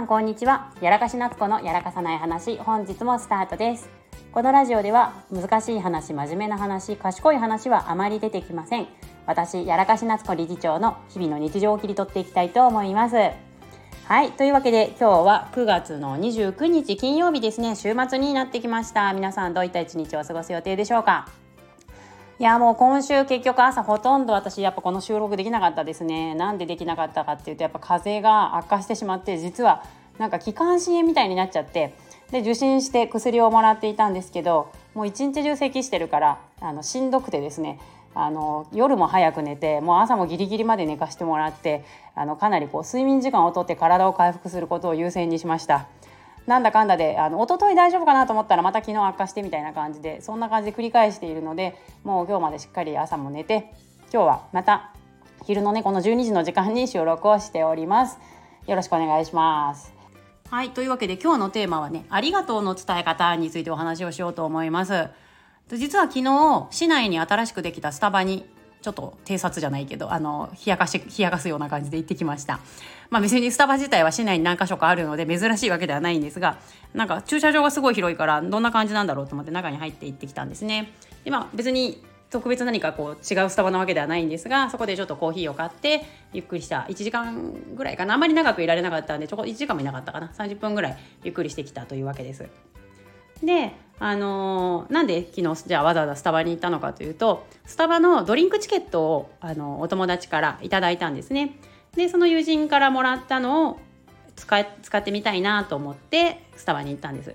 んこんにちは。やらかし夏子のやらかさない話本日もスタートです。このラジオでは難しい話真面目な話賢い話はあまり出てきません。私やらかし夏子理事長の日々の日常を切り取っていきたいと思います。はいというわけで今日は9月の29日金曜日ですね。週末になってきました。皆さんどういった一日を過ごす予定でしょうか？いやもう今週結局朝ほとんど私やっぱこの収録できなかったですねなんでできなかったかっていうとやっぱ風邪が悪化してしまって実はなんか気管支炎みたいになっちゃってで受診して薬をもらっていたんですけどもう一日中咳してるからあのしんどくてですねあの夜も早く寝てもう朝もギリギリまで寝かしてもらってあのかなりこう睡眠時間をとって体を回復することを優先にしました。なんだかんだであの一昨日大丈夫かなと思ったらまた昨日悪化してみたいな感じでそんな感じで繰り返しているのでもう今日までしっかり朝も寝て今日はまた昼のねこの12時の時間に収録をしております。よろしくお願いします。はいというわけで今日のテーマはねありがとうの伝え方についてお話をしようと思います。実は昨日市内に新しくできたスタバにちょっと偵察じゃないけどあの冷やかし冷やかすような感じで行ってきました。まあ別にスタバ自体は市内に何か所かあるので珍しいわけではないんですがなんか駐車場がすごい広いからどんな感じなんだろうと思って中に入って行ってきたんですね。でまあ別に特別何かこう違うスタバなわけではないんですがそこでちょっとコーヒーを買ってゆっくりした1時間ぐらいかな。あんまり長くいられなかったんでちょこ1時間もいなかったかな。30分ぐらいゆっくりしてきたというわけです。であのー、なんで昨日じゃあわざわざスタバに行ったのかというとスタバのドリンクチケットを、あのー、お友達からいただいたんですね。でその友人からもらったのを使使ってみたいなと思ってスタバに行ったんです。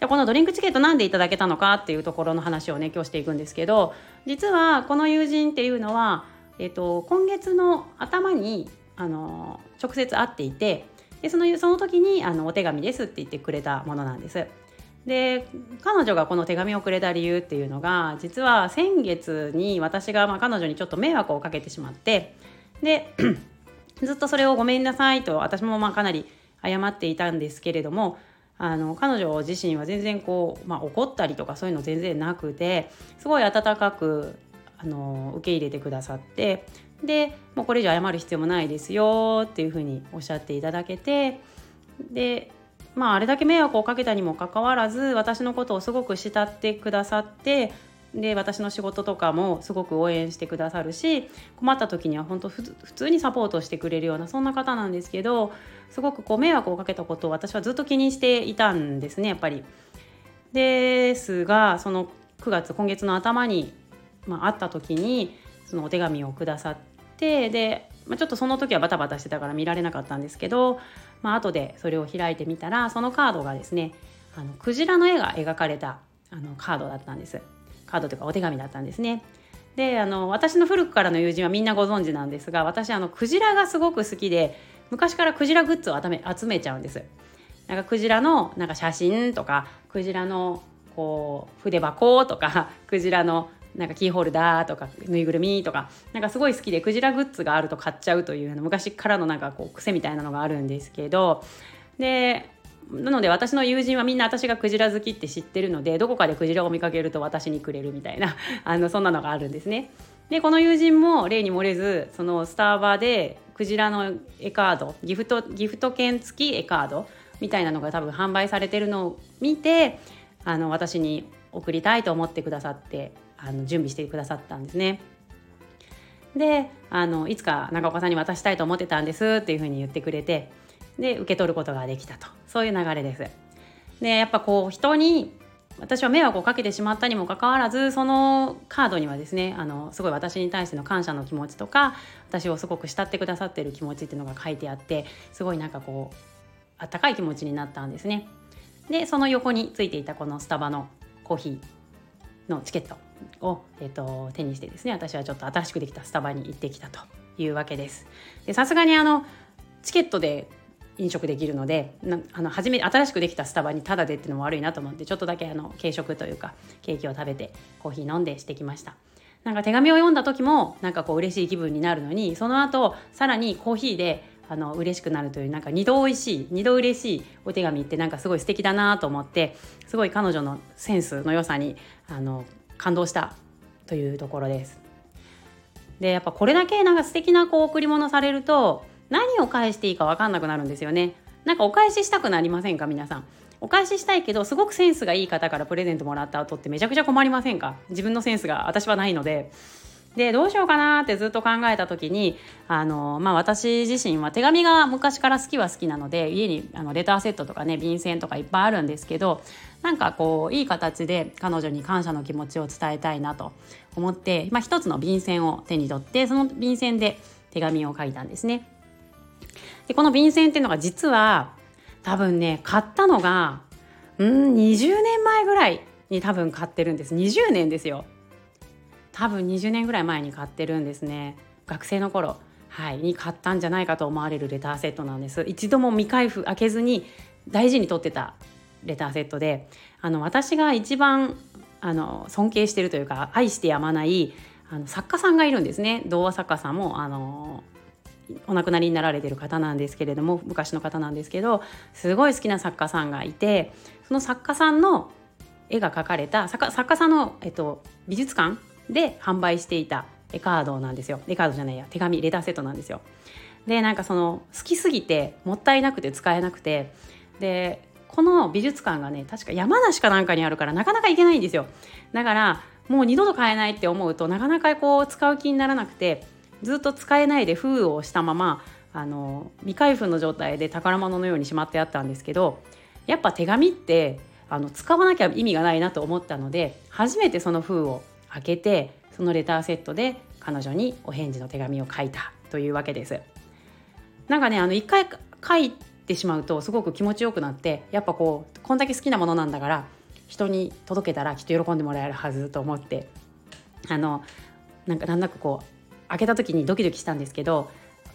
でこのドリンクチケットなんでいただけたのかっていうところの話をね今日していくんですけど実はこの友人っていうのは、えっと、今月の頭にあの直接会っていてでそのその時にあのお手紙ですって言ってくれたものなんです。で彼女がこの手紙をくれた理由っていうのが実は先月に私がまあ彼女にちょっと迷惑をかけてしまってで ずっとそれをごめんなさいと私もまあかなり謝っていたんですけれどもあの彼女自身は全然こう、まあ、怒ったりとかそういうの全然なくてすごい温かくあの受け入れてくださってでもうこれ以上謝る必要もないですよっていうふうにおっしゃっていただけてでまあ、あれだけ迷惑をかけたにもかかわらず私のことをすごく慕ってくださってで私の仕事とかもすごく応援してくださるし困った時には本当普通にサポートしてくれるようなそんな方なんですけどすごくこう迷惑をかけたことを私はずっと気にしていたんですねやっぱり。ですがその9月今月の頭に、まあ、会った時にそのお手紙をくださってでまあ、ちょっとその時はバタバタしてたから見られなかったんですけど、まあ後でそれを開いてみたらそのカードがですねあのクジラの絵が描かれたあのカードだったんです。カードというかお手紙だったんですね。であの私の古くからの友人はみんなご存知なんですが私あのクジラがすごく好きで昔からクジラグッズを集め集めちゃうんです。なんかクジラのなんか写真とかクジラのこう筆箱とかクジラのなんかキーホルダーとかぬいぐるみとかなんかすごい好きでクジラグッズがあると買っちゃうという昔からのなんかこう癖みたいなのがあるんですけどでなので私の友人はみんな私がクジラ好きって知ってるのでどこかでクジラを見かけると私にくれるみたいな あのそんなのがあるんですね。でこの友人も例に漏れずそのスターバーでクジラの絵カードギフトギフト券付き絵カードみたいなのが多分販売されてるのを見てあの私に送りたいと思ってくださってあの準備してくださったんですね。であのいつか長岡さんに渡したいと思ってたんですっていうふうに言ってくれてで受け取ることができたとそういう流れです。でやっぱこう人に私は迷惑をかけてしまったにもかかわらずそのカードにはですねあのすごい私に対しての感謝の気持ちとか私をすごく慕ってくださってる気持ちっていうのが書いてあってすごいなんかこうあったかい気持ちになったんですね。でその横についていたこのスタバのコーヒーのチケットを、えーと、手にしてですね私はちょっと新しくできたスタバに行ってきたというわけです。さすがにあのチケットで飲食できるのであの初め新しくできたスタバにタダでっていうのも悪いなと思ってちょっとだけあの軽食というかケーキを食べてコーヒー飲んでしてきました。なんか手紙を読んだ時もなんかこう嬉しい気分になるのにその後さらにコーヒーであの嬉しくなるというなんか二度美味しい二度嬉しいお手紙ってなんかすごい素敵だなと思ってすごい彼女のセンスの良さにあの感動したというところです。でやっぱこれだけなんか素敵なこう贈り物されると何を返していいか分かんなくなるんですよね。なんかお返ししたくなりませんか皆さんお返ししたいけどすごくセンスがいい方からプレゼントもらった後ってめちゃくちゃ困りませんか？自分のセンスが私はないのででどうしようかなってずっと考えた時にあの、まあ、私自身は手紙が昔から好きは好きなので家にあのレターセットとかね便箋とかいっぱいあるんですけどなんかこういい形で彼女に感謝の気持ちを伝えたいなと思って、まあ、一つの便箋を手に取ってその便箋で手紙を書いたんですね。でこの便箋っていうのが実は多分ね買ったのがうん20年前ぐらいに多分買ってるんです。20年ですよ。多分20年ぐらい前に買ってるんですね。学生の頃。はい。に買ったんじゃないかと思われるレターセットなんです。一度も未開封開けずに大事に取ってたレターセットであの私が一番あの尊敬してるというか愛してやまないあの作家さんがいるんですね童話作家さんもあのお亡くなりになられてる方なんですけれども昔の方なんですけどすごい好きな作家さんがいてその作家さんの絵が描かれた作家さんの、えっと、美術館で販売していた絵カードなんですよ絵カードじゃないや手紙レターセットなんですよ。でなんかその好きすぎてもったいなくて使えなくてでこの美術館がね確か山梨かなんかにあるからなかなか行けないんですよだからもう二度と買えないって思うとなかなかこう使う気にならなくてずっと使えないで封をしたままあの未開封の状態で宝物のようにしまってあったんですけどやっぱ手紙ってあの使わなきゃ意味がないなと思ったので初めてその封を開けてそのレターセットで彼女にお返事の手紙を書いたというわけです。なんかねあの一回書いてしまうとすごく気持ちよくなってやっぱこうこんだけ好きなものなんだから人に届けたらきっと喜んでもらえるはずと思ってあのなんかなんだかこう開けた時にドキドキしたんですけど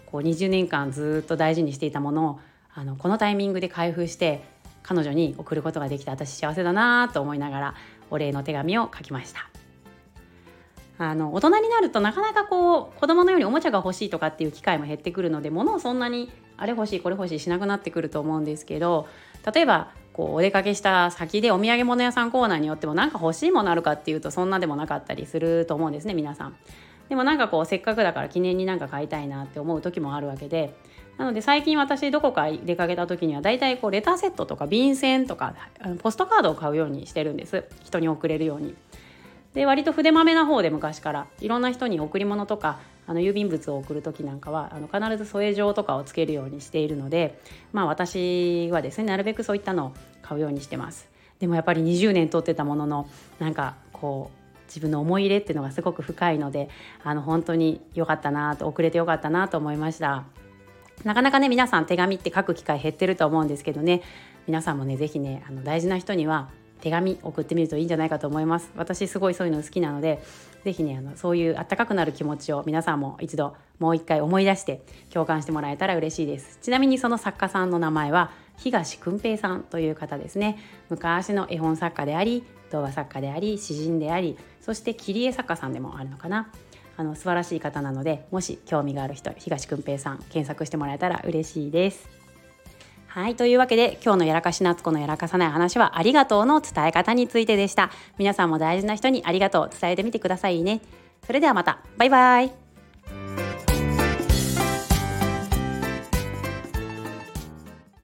こう20年間ずっと大事にしていたものをあのこのタイミングで開封して彼女に送ることができた私幸せだなと思いながらお礼の手紙を書きました。あの大人になるとなかなかこう子供のようにおもちゃが欲しいとかっていう機会も減ってくるので物をそんなにあれ欲しいこれ欲しいしなくなってくると思うんですけど例えばこうお出かけした先でお土産物屋さんコーナーによっても何か欲しいものあるかっていうとそんなでもなかったりすると思うんですね皆さん。でもなんかこうせっかくだから記念になんか買いたいなって思う時もあるわけでなので最近私どこか出かけた時には大体こうレターセットとか便箋とかポストカードを買うようにしてるんです人に送れるように。で割と筆まめな方で昔からいろんな人に贈り物とかあの郵便物を送る時なんかはあの必ず添え状とかをつけるようにしているのでまあ私はですねなるべくそういったのを買うようにしてます。でもやっぱり20年取ってたもののなんかこう自分の思い入れっていうのがすごく深いのであの本当に良かったなと遅れて良かったなと思いました。なかなかね皆さん手紙って書く機会減ってると思うんですけどね皆さんもね是非ねあの大事な人には手紙送ってみるといいんじゃないかと思います。私すごいそういうの好きなので是非ねあのそういうあったかくなる気持ちを皆さんも一度もう一回思い出して共感してもらえたら嬉しいです。ちなみにその作家さんの名前は東訓平さんという方ですね。昔の絵本作家であり童話作家であり詩人でありそして切り絵作家さんでもあるのかな。あの素晴らしい方なのでもし興味がある人東訓平さん検索してもらえたら嬉しいです。はい。というわけで、今日のやらかし夏子のやらかさない話は、ありがとうの伝え方についてでした。皆さんも大事な人にありがとう伝えてみてくださいね。それではまた。バイバイ。